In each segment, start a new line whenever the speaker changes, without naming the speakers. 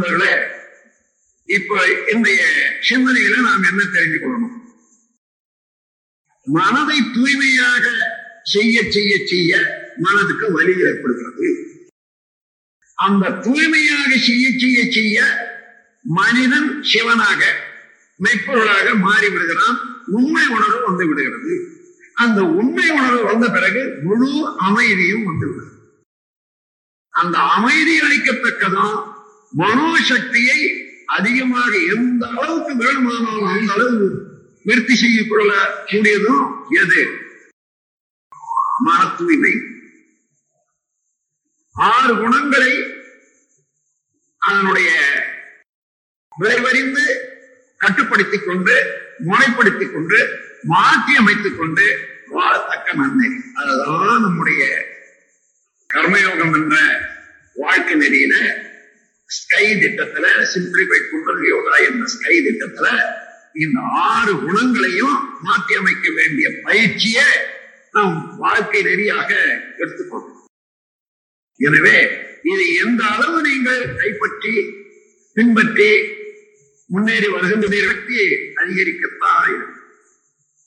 நண்பர்களே இப்ப இன்றைய சிந்தனையில நாம் என்ன தெரிந்து கொள்ளணும்? மனதை தூய்மையாக செய்ய செய்ய செய்ய மனதுக்கு வலி ஏற்படுகிறது. அந்த தூய்மையாக செய்ய செய்ய செய்ய மனிதன் சிவனாக மெய்ப்பொருளாக மாறி விடுகிறான். உண்மை உணர்வு வந்து விடுகிறது. அந்த உண்மை உணர்வு வந்த பிறகு முழு அமைதியும் வந்து விடுகிறது. அந்த அமைதி அளிக்கத்தக்கதான் மனோ சக்தியை அதிகமாக எந்த அளவுக்கு வேணுமானாலும் அந்த அளவு விருத்தி செய்யக்கொள்ள கூடியதும் எது? மன தூய்மை ஆறு குணங்களை அதனுடைய விளைவறிந்து கட்டுப்படுத்திக் கொண்டு முனைப்படுத்திக் கொண்டு மாற்றி அமைத்துக் கொண்டு வாழத்தக்க நன்மை. அதுதான் நம்முடைய கர்மயோகம் என்ற வாழ்க்கை நெறியில ஸ்கை திட்டத்துல சிம்பிளிஃபை குண்டல் யோகா என்ற ஸ்கை திட்டத்துல? இந்த ஆறு குணங்களையும் மாற்றி அமைக்க வேண்டிய பயிற்சியை நாம் வாழ்க்கை நெறியாக எடுத்துக்கொள்வோம். எனவே இது எந்த அளவு நீங்கள் கைப்பற்றி பின்பற்றி முன்னேறி வருகின்றதற்கு அதிகரிக்கத்தான் இருக்கும்.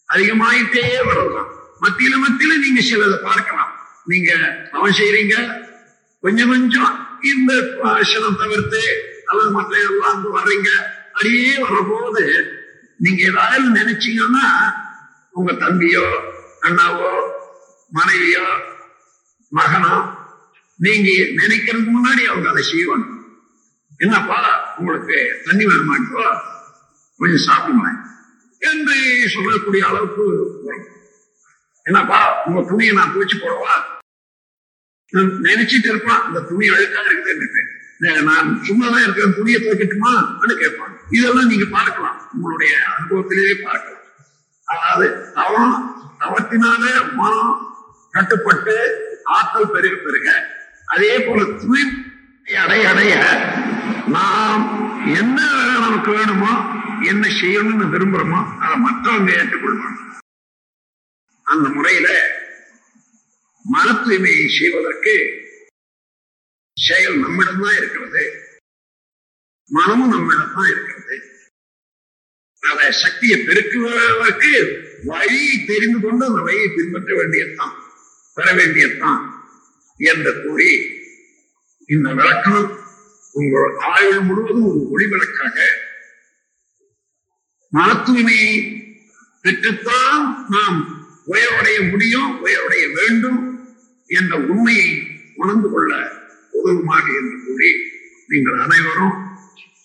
அதிகமாயிட்டே வரலாம் மத்தியில மத்தியில நீங்க சிலதை பார்க்கலாம். நீங்க அவன் செய்யறீங்க கொஞ்சம் கொஞ்சம் இந்த சிலம் தவிர்த்து அல்லது மற்ற எல்லாம் வந்து வர்றீங்க. அப்படியே வரும்போது நீங்க ஏதாவது நினைச்சீங்கன்னா உங்க தம்பியோ அண்ணாவோ மனைவியோ மகனோ நீங்க நினைக்கிறதுக்கு முன்னாடி அவங்க அதை செய்வாங்க என்னப்பா உங்களுக்கு தண்ணி வேணுமாட்டோ கொஞ்சம் சாப்பிடுவேன் என்று சொல்லக்கூடிய அளவுக்கு என்னப்பா உங்க துணியை நான் துவைச்சு போடவா? நினைச்சிட்டு இருப்பான் இந்த துணி அழுக்காக இருக்குது நான் சும்மாதான் இருக்கிற துணியை துவைக்கட்டுமா? கேட்பான். இதெல்லாம் நீங்க பார்க்கலாம் உங்களுடைய அனுபவத்திலேயே பார்க்கலாம். அதாவது தவம் தவத்தினால மனம் கட்டுப்பட்டு ஆற்றல் பெருக பெருக அதே போல தூய்மை அடைய அடைய நாம் என்ன நமக்கு வேணுமோ என்ன செய்யணும்னு விரும்புறோமோ அதை மற்றவங்க ஏற்றுக்கொள்வாங்க. அந்த முறையில மன தூய்மையை செய்வதற்கு செயல் நம்மிடம்தான் இருக்கிறது. மனமும் நம்மிடம்தான் இருக்கிறது. அத சக்தியை பெருக்குவதற்கு வழியை தெரிந்து கொண்டு அந்த வழியை பின்பற்ற வேண்டியதுதான். பெற வேண்டியதுதான் என்று கூறி இந்த விளக்கம் உங்கள் ஆயுள் முழுவதும் ஒரு ஒளிவிளக்காக மன தூய்மையை பெற்றுத்தான் நாம் உயர்வடைய முடியும் உயர்வடைய வேண்டும் என்ற உண்மையை உணர்ந்து கொள்ள உதவுமாக என்று கூறி நீங்கள் அனைவரும்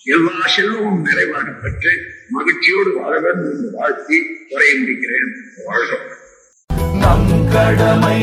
எல்லா செல்வமும் நிறைவாக பெற்று மகிழ்ச்சியோடு வாழ வேண்டும் என்று வாழ்த்தி உரைய முடிக்கிறேன் வாழ்க
நம் கடமை